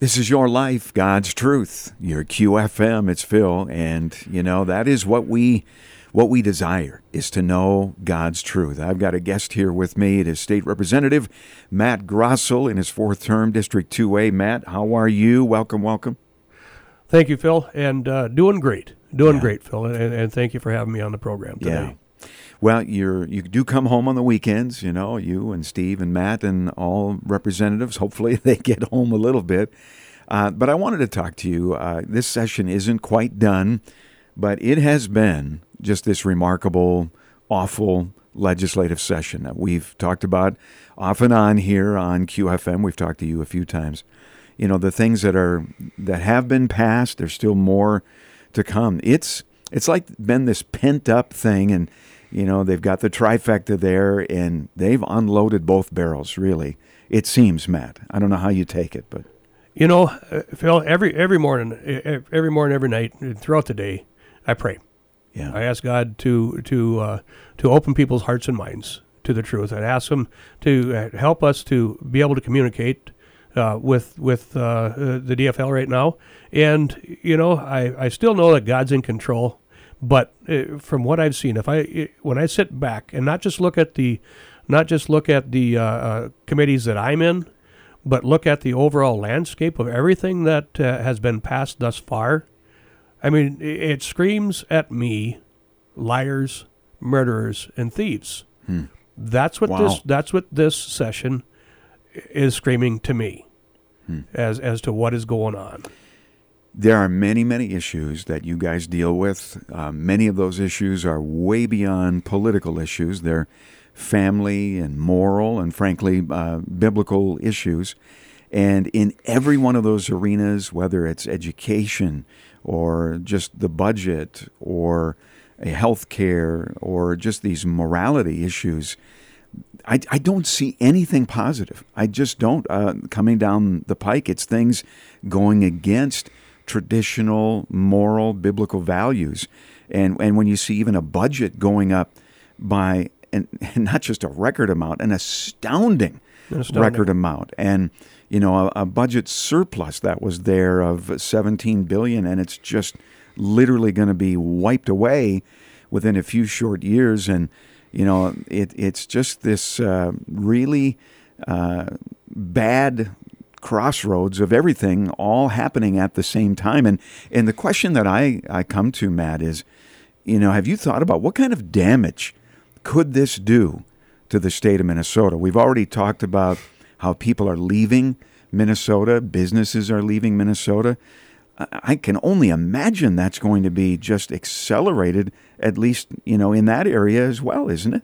This is your life, God's truth. Your QFM, it's Phil, and you know that is what we what we desire is to know God's truth. I've got a guest here with me. It is State Representative Matt Grossell in his fourth term, District 2A. Matt, how are you? Welcome, welcome. Thank you, Phil, and uh, doing great, doing yeah. great, Phil, and, and, thank you for having me on the program today. Yeah. Well, you're you do come home on the weekends, you know, you and Steve and Matt and all representatives. Hopefully, they get home a little bit. Uh, but I wanted to talk to you. Uh, this session isn't quite done, but it has been just this remarkable, awful legislative session that we've talked about off and on here on QFM. We've talked to you a few times. You know, the things that are that have been passed. There's still more to come. It's it's like been this pent up thing and you know, they've got the trifecta there, and they've unloaded both barrels. Really, it seems, Matt. I don't know how you take it, but you know, uh, Phil. Every every morning, every morning, every night, throughout the day, I pray. Yeah. I ask God to to uh, to open people's hearts and minds to the truth. I ask Him to uh, help us to be able to communicate uh, with with uh, the DFL right now. And you know, I, I still know that God's in control. But uh, from what I've seen, if I when I sit back and not just look at the not just look at the uh, uh, committees that I'm in, but look at the overall landscape of everything that uh, has been passed thus far. I mean, it screams at me, liars, murderers, and thieves. Hmm. That's what wow. this. That's what this session is screaming to me, hmm. as as to what is going on. There are many, many issues that you guys deal with. Uh, many of those issues are way beyond political issues. They're family and moral and, frankly, uh, biblical issues. And in every one of those arenas, whether it's education or just the budget or a health care or just these morality issues, I, I don't see anything positive. I just don't. Uh, coming down the pike, it's things going against traditional, moral, biblical values. And, and when you see even a budget going up by, and, and not just a record amount, an astounding, astounding. record amount. And, you know, a, a budget surplus that was there of 17 billion, and it's just literally going to be wiped away within a few short years. And, you know, it, it's just this uh, really uh, bad crossroads of everything all happening at the same time. And and the question that I, I come to, Matt, is, you know, have you thought about what kind of damage could this do to the state of Minnesota? We've already talked about how people are leaving Minnesota, businesses are leaving Minnesota. I can only imagine that's going to be just accelerated, at least, you know, in that area as well, isn't it?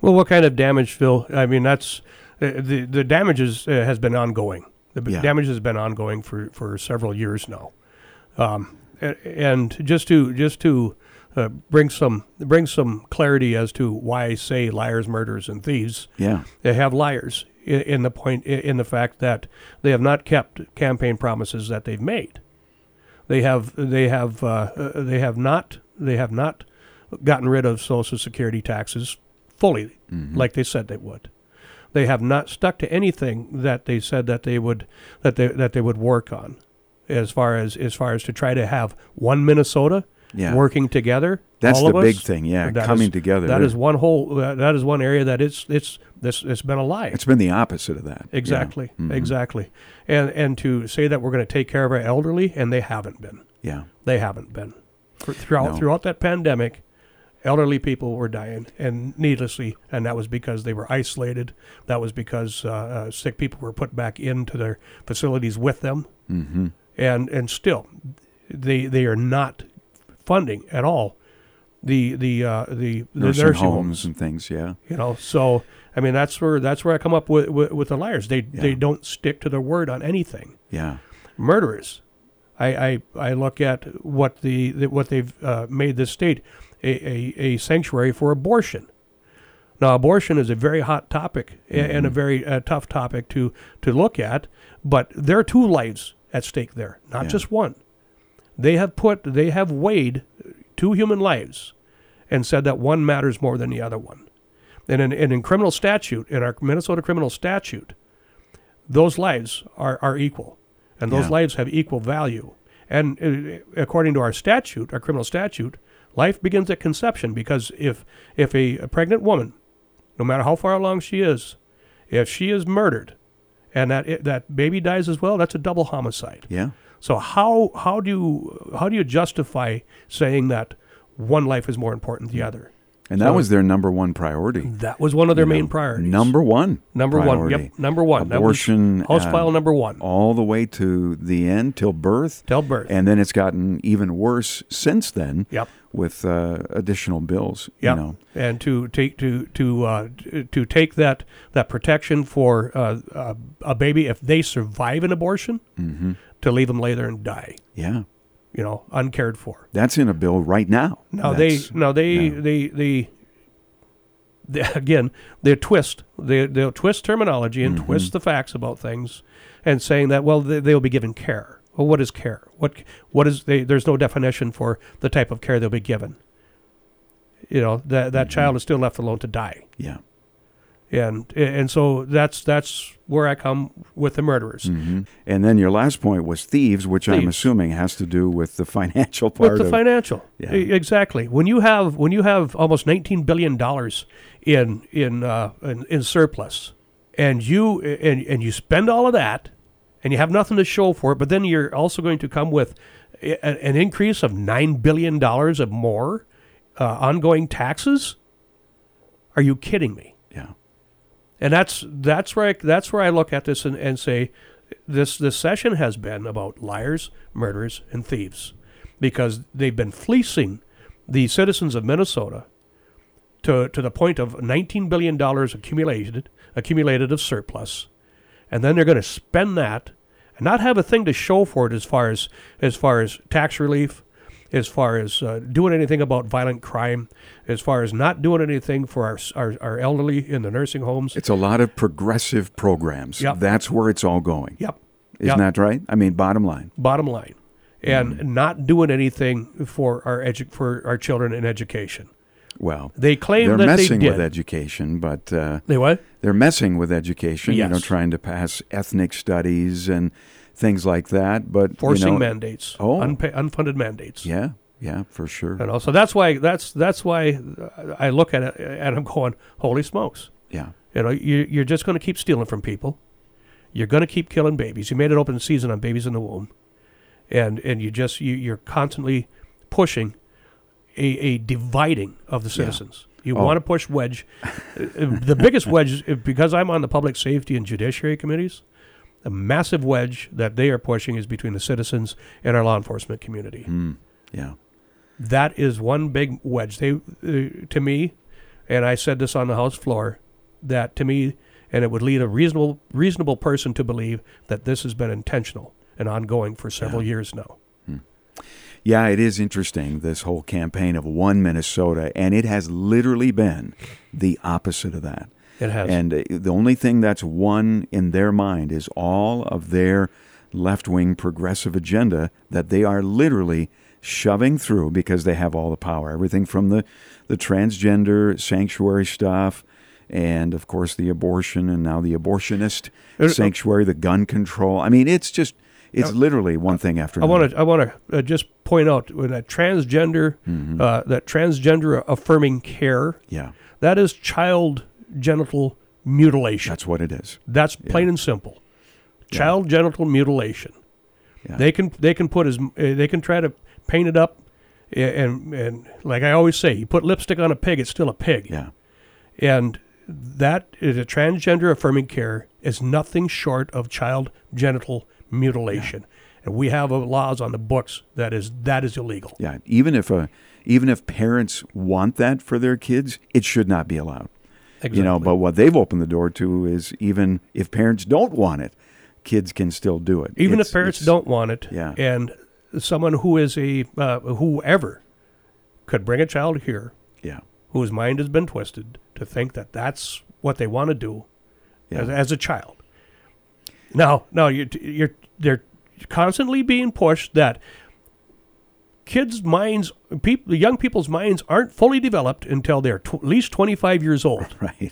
Well, what kind of damage, Phil? I mean, that's uh, the the damage is, uh, has been ongoing. The yeah. damage has been ongoing for, for several years now, um, and, just to just to uh, bring some bring some clarity as to why I say liars, murderers, and thieves. Yeah, they have liars in, in the point in the fact that they have not kept campaign promises that they've made. They have they have uh, they have not they have not gotten rid of Social Security taxes fully, mm-hmm. like they said they would. They have not stuck to anything that they said that they would that they that they would work on, as far as as far as to try to have one Minnesota yeah. working together. That's the big thing, yeah, coming is, together. That is one whole. Uh, that is one area that it's it's this it's been a lie. It's been the opposite of that. Exactly, yeah. mm-hmm. exactly, and and to say that we're going to take care of our elderly, and they haven't been. Yeah, they haven't been. For, throughout no. throughout that pandemic, elderly people were dying and needlessly and that was because they were isolated that was because uh, uh, sick people were put back into their facilities with them mm-hmm. and and still they they are not funding at all the the uh, the, the nursing, nursing homes, homes, and things yeah you know so I mean that's where that's where I come up with with, with the liars they yeah. they don't stick to their word on anything yeah murderers I, I, I look at what the, the what they've uh, made this state a, a, a sanctuary for abortion. Now, abortion is a very hot topic mm-hmm. and a very uh, tough topic to, to look at, but there are two lives at stake there, not yeah. just one. They have put, they have weighed two human lives and said that one matters more than the other one. And in, and in criminal statute, in our Minnesota criminal statute, those lives are, are equal. and those Yeah. lives have equal value. And uh, according to our statute, our criminal statute, life begins at conception because if if a, a pregnant woman, no matter how far along she is, if she is murdered, and that that baby dies as well, that's a double homicide. Yeah. So how how do you how do you justify saying that one life is more important than the other? And that So- was their number one priority. That was one of their you main know. priorities. Number one. number one. Yep, number one. Abortion. House uh, file number one. all the way to the end till birth. Till birth. And then it's gotten even worse since then Yep. with uh, additional bills. Yep. You know. and to take to to uh, to take that that protection for uh, a baby if they survive an abortion, hmm to leave them lay there and die, Yeah. you know, uncared for. That's in a bill right now. No, they no, they they, they they again they twist they they'll twist terminology and Mm-hmm. twist the facts about things, and saying that well they, they'll be given care. Well, what is care? What what is they? There's no definition for the type of care they'll be given. You know that that Mm-hmm. child is still left alone to die. Yeah. And and so that's that's where I come with the murderers. hmm And then your last point was thieves, which I'm assuming has to do with the financial part With the of financial, Yeah. Exactly. When you have when you have almost 19 billion dollars in in, uh, in in surplus, and you and and you spend all of that, and you have nothing to show for it, but then you're also going to come with a, an increase of nine billion dollars of more uh, ongoing taxes. Are you kidding me? And that's that's where I, that's where I look at this and, and say this this session has been about liars, murderers, and thieves because they've been fleecing the citizens of Minnesota to to the point of 19 billion dollars accumulated accumulated of surplus, and then they're going to spend that and not have a thing to show for it as far as as far as tax relief, as far as uh, doing anything about violent crime, as far as not doing anything for our, our, our elderly in the nursing homes. It's a lot of progressive programs. Yep. That's where it's all going. Yep. Isn't Yep. that right? I mean, bottom line. Bottom line, and Mm-hmm. not doing anything for our edu- for our children in education. Well, They claim they're that messing they did. with education, but uh, They what? they're messing with education. You know, trying to pass ethnic studies and things like that. But Forcing you know, mandates. Oh. Unpa- unfunded mandates. Yeah, yeah, for sure. You know, so that's why that's that's why I look at it and I'm going, holy smokes! Yeah, You know, you, you're just going to keep stealing from people. You're going to keep killing babies. You made an open season on babies in the womb, and and you just you, you're constantly pushing a, a dividing of the citizens. You Oh. want to push wedge. The biggest wedge, because I'm on the public safety and judiciary committees, a massive wedge that they are pushing is between the citizens and our law enforcement community. mm, yeah, That is one big wedge. They, uh, to me, and I said this on the House floor, that to me, and it would lead a reasonable reasonable person to believe that this has been intentional and ongoing for several Yeah. years now. yeah. It is interesting this whole campaign of one Minnesota, and it has literally been the opposite of that. It has. And uh, the only thing that's won in their mind is all of their left wing progressive agenda that they are literally shoving through because they have all the power. Everything from the, the transgender sanctuary stuff, and of course the abortion, and now the abortionist Uh, uh, sanctuary, the gun control. I mean, it's just, it's literally one thing after I another. want to I want to uh, just point out that transgender Mm-hmm. uh, that transgender affirming care Yeah, that is child genital mutilation. that's what it is. That's plain and simple. Child genital mutilation. Yeah. They can they can put as uh, they can try to paint it up, and and like I always say, you put lipstick on a pig, it's still a pig. Yeah, And that is a transgender affirming care is nothing short of child genital mutilation. And we have laws on the books that is that is illegal. yeah. Even if a, even if parents want that for their kids, it should not be allowed. You know, but what they've opened the door to is even if parents don't want it, kids can still do it. even It's- if parents don't want it, Yeah. and someone who is a uh, whoever could bring a child here Yeah, whose mind has been twisted to think that that's what they want to do yeah, as, as a child. Now, now you're, you're they're constantly being pushed that kids' minds, people, young people's minds aren't fully developed until they're tw- at least 25 years old. right. you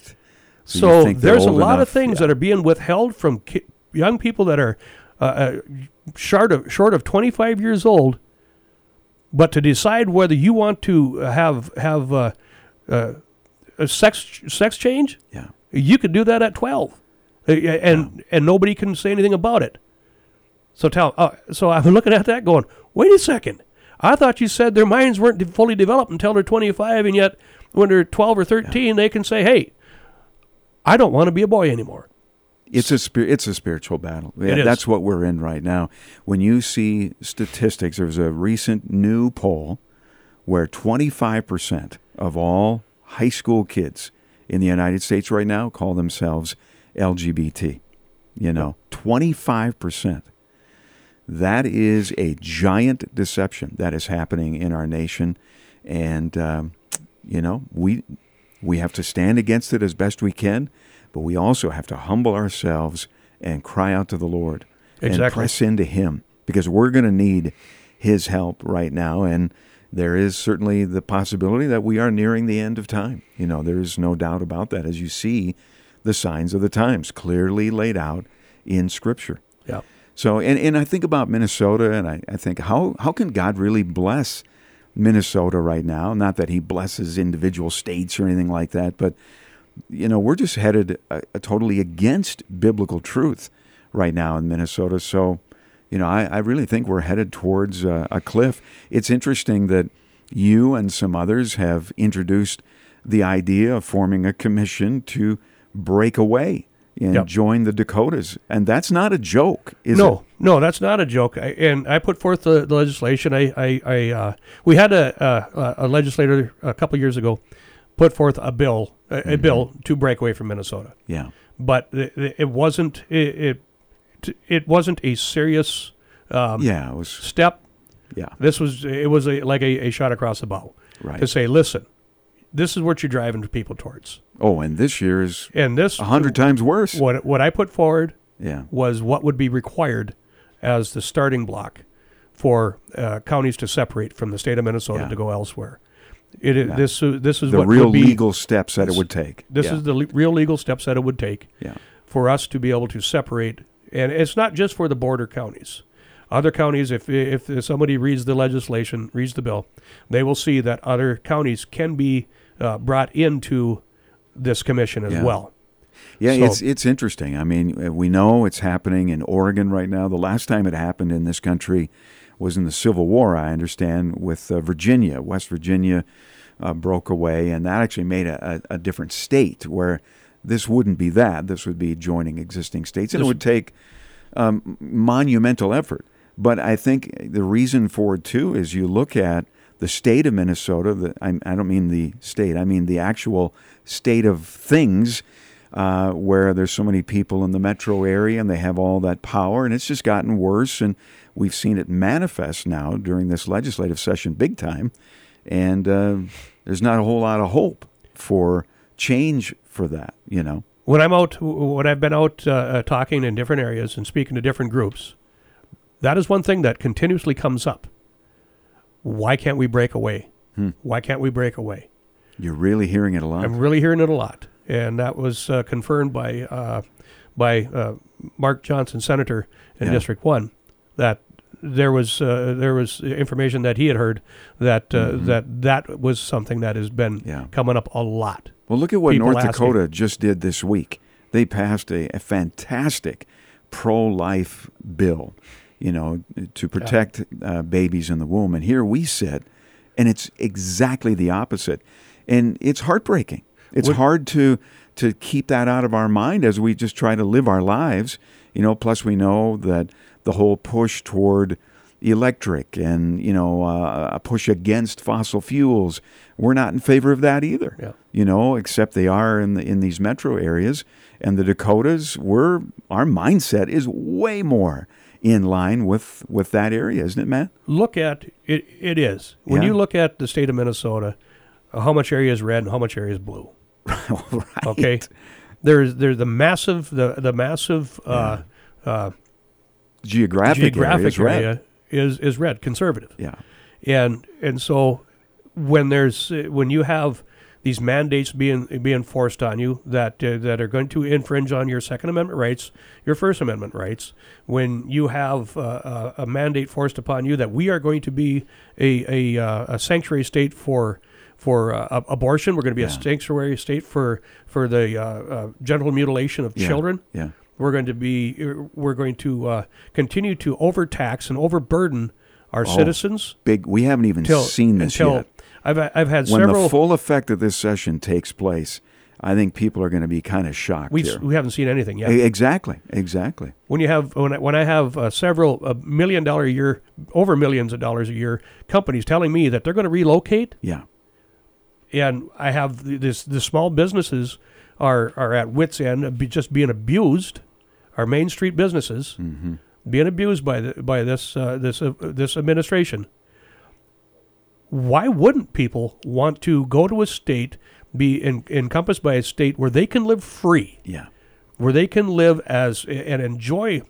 So there's a lot enough- of things yeah. that are being withheld from ki- young people that are uh, uh, short of short of 25 years old, but to decide whether you want to have have uh, uh, a sex sex change, Yeah. you could do that at 12, Uh, and and nobody can say anything about it. So tell, uh, so I'm looking at that, going, wait a second. I thought you said their minds weren't de- fully developed until they're 25, and yet when they're 12 or 13, they can say, "Hey, I don't want to be a boy anymore." It's a spir- it's a spiritual battle. Yeah. That's what we're in right now. When you see statistics, there was a recent new poll where 25% of all high school kids in the United States right now call themselves LGBT. You know, 25%. That is a giant deception that is happening in our nation, and um, you know we we have to stand against it as best we can, but we also have to humble ourselves and cry out to the Lord and press into Him because we're going to need His help right now, and there is certainly the possibility that we are nearing the end of time. You know, there is no doubt about that as you see the signs of the times clearly laid out in Scripture. Yeah. So, and, and I think about Minnesota, and I, I think, how, how can God really bless Minnesota right now? Not that He blesses individual states or anything like that, but, you know, we're just headed uh, totally against biblical truth right now in Minnesota. So, you know, I, I really think we're headed towards a cliff. It's interesting that you and some others have introduced the idea of forming a commission to break away and Yep. join the Dakotas. And that's not a joke, is no, it? no, that's not a joke. I, and I put forth the, the legislation. I, I, I uh, we had a, a, a legislator a couple years ago put forth a bill, a, Mm-hmm. a bill to break away from Minnesota, Yeah. but it, it wasn't it, it it wasn't a serious um, Yeah, it was, step. yeah, This was it was a, like a, a shot across the bow right. to say, listen, this is what you're driving people towards, Oh, and this year is and this a hundred times worse. What what I put forward Yeah. was what would be required as the starting block for uh, counties to separate from the state of Minnesota Yeah. to go elsewhere. It is Yeah. this uh, this is The real be, legal steps that it would take. This yeah. is the le- real legal steps that it would take yeah. for us to be able to separate, and it's not just for the border counties. Other counties, if if somebody reads the legislation, reads the bill, they will see that other counties can be uh, brought into this commission as Yeah. well. Yeah, So- it's it's interesting. I mean, uh, we know it's happening in Oregon right now. The last time it happened in this country was in the Civil War, I understand, with uh, Virginia. West Virginia uh, broke away, and that actually made a, a, a different state where this wouldn't be that. This would be joining existing states, and it would take um, monumental effort. But I think the reason for it too is you look at the state of Minnesota. The, I, I don't mean the state. I mean the actual state of things, uh, where there's so many people in the metro area and they have all that power, and it's just gotten worse. And we've seen it manifest now during this legislative session, big time. And uh, there's not a whole lot of hope for change for that. You know. when I'm out, when I've been out uh, uh, talking in different areas and speaking to different groups, that is one thing that continuously comes up. Why can't we break away? Hmm. Why can't we break away? You're really hearing it a lot. I'm really hearing it a lot, and that was uh, confirmed by uh, by uh, Mark Johnson, senator in Yeah. District One, that there was uh, there was information that he had heard that uh, Mhm. that that was something that has been Yeah. coming up a lot. Well, look at what people North asking. Dakota just did this week. They passed a, a fantastic pro-life bill, you know, to protect uh, babies in the womb. And here we sit, and it's exactly the opposite. And it's heartbreaking. It's Would- hard to to keep that out of our mind as we just try to live our lives. You know, plus we know that the whole push toward electric and you know uh, a push against fossil fuels. We're not in favor of that either. Yeah. You know, except they are in the in these metro areas and the Dakotas. We're our mindset is way more in line with with that area, isn't it, Matt? look at it it is when Yeah. you look at the state of minnesota uh, how much area is red and how much area is blue right. okay there's there's the massive the the massive uh, uh, Geographic, geographic areas, right? area is is red conservative Yeah. and and so when there's uh, when you have these mandates being being forced on you that uh, that are going to infringe on your Second Amendment rights, your First Amendment rights. When you have uh, a, a mandate forced upon you that we are going to be a a, uh, a sanctuary state for for uh, abortion, we're going to be Yeah. a sanctuary state for for the uh, uh, genital mutilation of Yeah. children. Yeah. We're going to be we're going to uh, continue to overtax and overburden our Oh, citizens Big. We haven't even till seen this until yet. I've I've had When several the full effect of this session takes place, I think people are going to be kind of shocked we here. we haven't seen anything yet. Exactly. Exactly. when you have when I, when I have uh, several uh, million dollar a year, over millions of dollars a year companies telling me that they're going to relocate, Yeah. and I have this the small businesses are are at wits end, just being abused, our Main Street businesses hmm being abused by the, by this uh, this uh, this administration. Why wouldn't people want to go to a state, be en- encompassed by a state where they can live free? Yeah. where they can live as and enjoy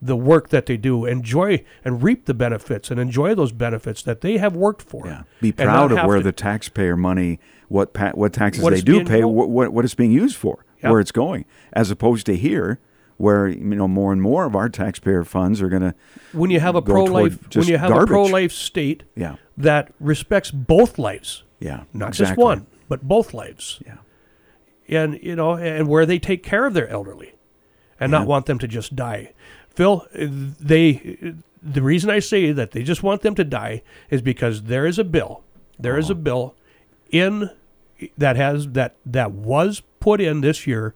the work that they do, enjoy and reap the benefits and enjoy those benefits that they have worked for. Yeah. Be proud of where to- the taxpayer money, what pa- what taxes What they do pay, what, what what it's being used for, Yeah. where it's going, as opposed to here, where you know more and more of our taxpayer funds are going to. When you have a pro life when you have garbage. a pro life state Yeah. that respects both lives, Yeah. not exactly. just one, but both lives, Yeah. and you know, and where they take care of their elderly, and Yeah. not want them to just die. Phil, they the reason I say that they just want them to die is because there is a bill, there is a Uh-huh. bill in that has that that was put in this year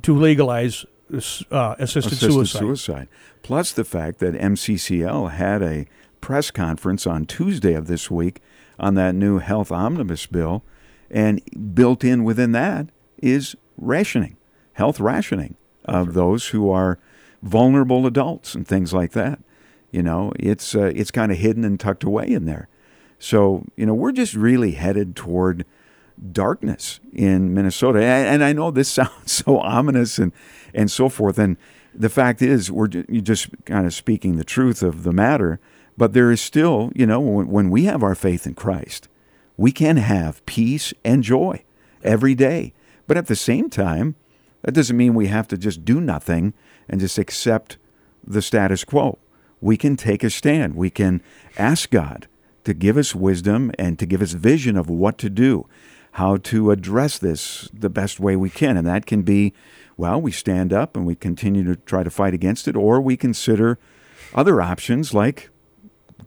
to legalize uh, assisted. Assisted suicide. suicide. Plus the fact that MCCL had a press conference on Tuesday of this week on that new health omnibus bill, and built in within that is rationing, health rationing of those who are vulnerable adults and things like that. You know, it's uh, it's kind of hidden and tucked away in there. So you know, we're just really headed toward darkness in Minnesota. And, and I know this sounds so ominous and, and so forth. And the fact is, we're just kind of speaking the truth of the matter. But there is still, you know, when, when we have our faith in Christ, we can have peace and joy every day. But at the same time, that doesn't mean we have to just do nothing and just accept the status quo. We can take a stand. We can ask God to give us wisdom and to give us vision of what to do, how to address this the best way we can. And that can be, well, we stand up and we continue to try to fight against it, or we consider other options like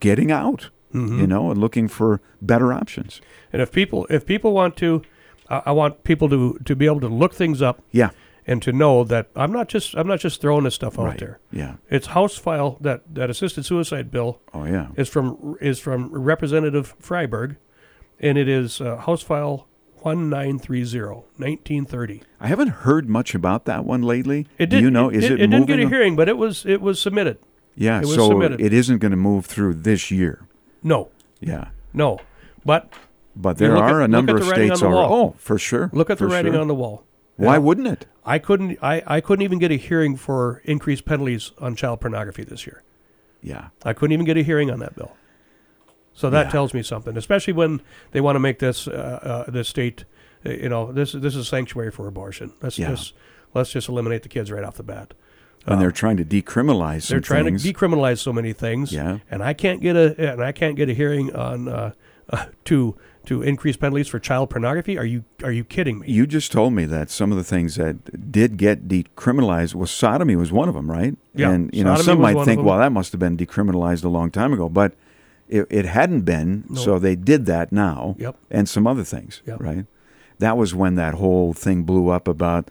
getting out, you know, and looking for better options. And if people if people want to, I I want people to to be able to look things up Yeah. and to know that I'm not just I'm not just throwing this stuff out Right. there. Yeah. It's House file that that assisted suicide bill Oh, yeah. is from is from Representative Freiberg, and it is uh, House File 1930, 1930. I haven't heard much about that one lately. It Do did, you know? Is it, it, it didn't get a hearing, but it was it was submitted. Yeah, it was so submitted. it isn't going to move through this year. No, Yeah. no, but But there are at- a number of states are. Oh, for sure. look at the writing sure. on the wall. Why Yeah. wouldn't it? I couldn't I, I couldn't even get a hearing for increased penalties on child pornography this year. Yeah. I couldn't even get a hearing on that bill. So that Yeah. tells me something, especially when they want to make this uh, uh, this state, uh, you know, this this is sanctuary for abortion. Let's Yeah. just let's just eliminate the kids right off the bat. And they're trying to decriminalize they're trying things. to decriminalize so many things. Yeah. and I can't get a and I can't get a hearing on uh, uh, to to increase penalties for child pornography. Are you are you kidding me? you just told me that some of the things that did get decriminalized was sodomy was one of them, right? Yeah, And you know, some might think, well, that must have been decriminalized a long time ago, but it, it hadn't been. No. So they did that now, Yep. and some other things, Yep. right? That was when that whole thing blew up about,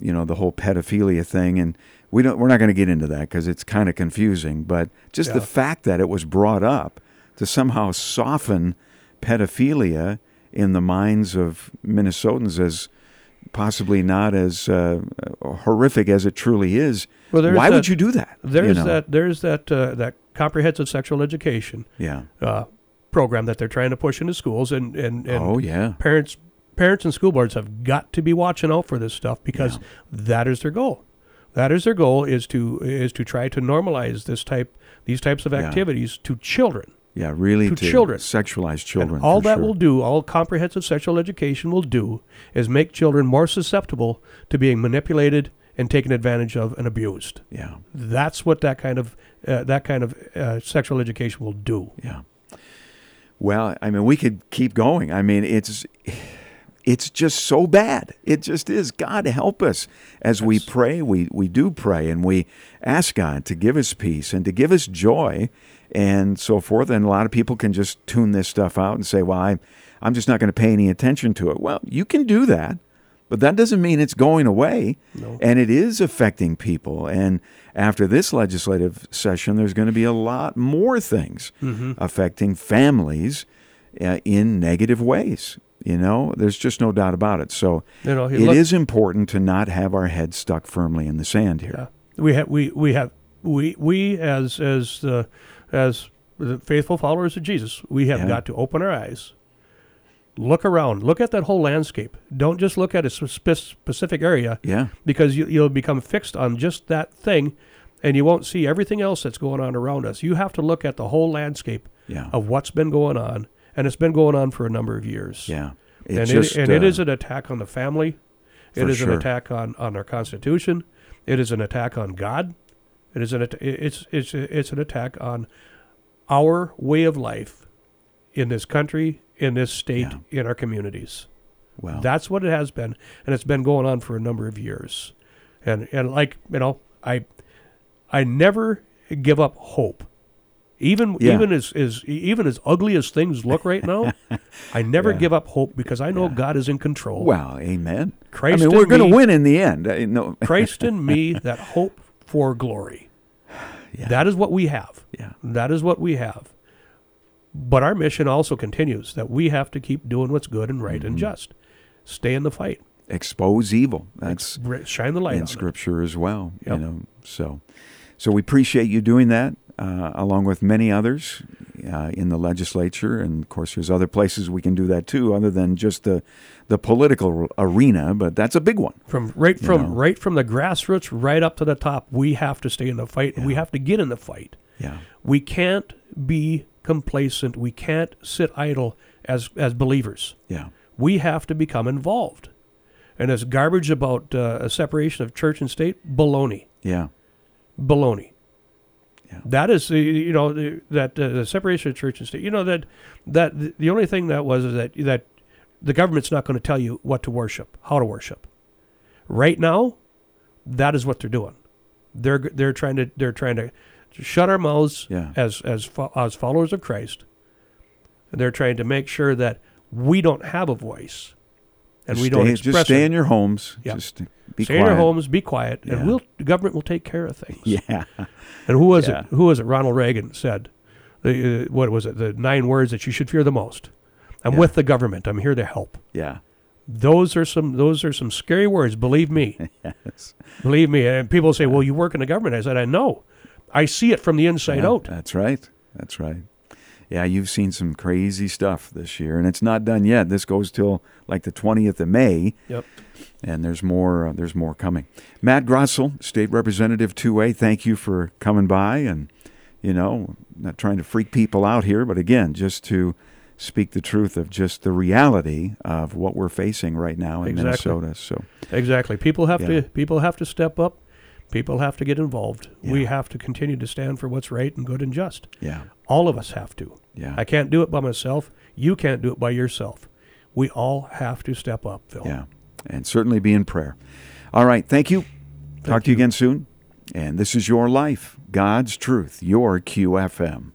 you know, the whole pedophilia thing, and we don't. We're not going to get into that because it's kind of confusing. But just the fact that it was brought up to somehow soften pedophilia in the minds of Minnesotans as possibly not as uh, horrific as it truly is. Well, Why that- would you do that? you There's know? that there's that uh, that comprehensive sexual education Yeah. uh, program that they're trying to push into schools, and and, and oh yeah. parents parents and school boards have got to be watching out for this stuff because Yeah. that is their goal. That is their goal is to is to try to normalize this type these types of Yeah. activities to children. Yeah, really To to children. sexualize children. And all that sure. will do, all comprehensive sexual education will do, is make children more susceptible to being manipulated and taken advantage of and abused. Yeah, That's what that kind of uh, that kind of uh, sexual education will do. yeah. Well, I mean, we could keep going. I mean, it's it's just so bad. It just is. God help us as we pray. We we do pray and we ask God to give us peace and to give us joy and so forth. And a lot of people can just tune this stuff out and say, "Well, I, I'm just not going to pay any attention to it." Well, you can do that, but that doesn't mean it's going away. No. And it is affecting people. And after this legislative session, there's going to be a lot more things Mm-hmm. affecting families uh, in negative ways. You know, there's just no doubt about it. So You know, it you is important to not have our heads stuck firmly in the sand here. Yeah. We have we we have we we as as uh, as the faithful followers of Jesus, we have Yeah. got to open our eyes, look around, look at that whole landscape. Don't just look at a spe- specific area Yeah, because you, you'll become fixed on just that thing, and you won't see everything else that's going on around us. You have to look at the whole landscape yeah, of what's been going on, and it's been going on for a number of years. yeah. It and just, it, and it uh, is an attack on the family. It is sure. an attack on, on our Constitution. It is an attack on God. It is an at- it's it's it's an attack on our way of life in this country, in this state, in our communities. well, That's what it has been, and it's been going on for a number of years. And and like you know, I I never give up hope. Even Yeah. even as, as even as ugly as things look right now, I never Yeah. give up hope because I know Yeah. God is in control. well, amen. Christ I mean, we're going to win in the end. I, no, Christ in me, that hope for glory. yeah, That is what we have. yeah, That is what we have. But our mission also continues that we have to keep doing what's good and right Mm-hmm. and just. Stay in the fight. expose evil. That's Br- Shine the light in on it. Scripture as well. Yep. You know, so so we appreciate you doing that, uh, along with many others uh, in the legislature, and of course, there's other places we can do that too, other than just the the political arena. But that's a big one. From right from know. right from the grassroots right up to the top, we have to stay in the fight. and We have to get in the fight. Yeah, We can't be complacent. We can't sit idle as as believers. yeah, We have to become involved. And this garbage about uh, a separation of church and state, baloney, yeah, baloney. Yeah. That is, the you know, the, that uh, the separation of church and state. You know that that the only thing that was is that that the government's not going to tell you what to worship, how to worship. Right now, that is what they're doing. They're they're trying to they're trying to shut our mouths yeah, as as fo- as followers of Christ. And they're trying to make sure that we don't have a voice, and Just we don't stay, express just stay it. in your homes. Yeah. Just be Stay quiet. in your homes, be quiet, Yeah. and we'll the government will take care of things. Yeah, And who was Yeah. it? Who was it? Ronald Reagan said, the, uh, "What was it? The nine words that you should fear the most." I'm Yeah. with the government. I'm here to help. yeah, Those are some. Those are some scary words. Believe me. yes. Believe me. And people say, "Well, you work in the government." I said, "I know. I see it from the inside Yeah, out." That's right. That's right. Yeah, you've seen some crazy stuff this year, and it's not done yet. This goes till like the twentieth of May. Yep. And there's more. Uh, there's more coming. Matt Grossell, State Representative Two A. Thank you for coming by, and you know, not trying to freak people out here, but again, just to speak the truth of just the reality of what we're facing right now in Exactly. Minnesota. So Exactly. People have Yeah. to. People have to step up. People have to get involved. We have to continue to stand for what's right and good and just. yeah, All of us have to. yeah, I can't do it by myself. You can't do it by yourself. We all have to step up, Phil. Yeah, and certainly be in prayer. All right, thank you. Talk to you you. again soon. And this is your life, God's truth, your QFM.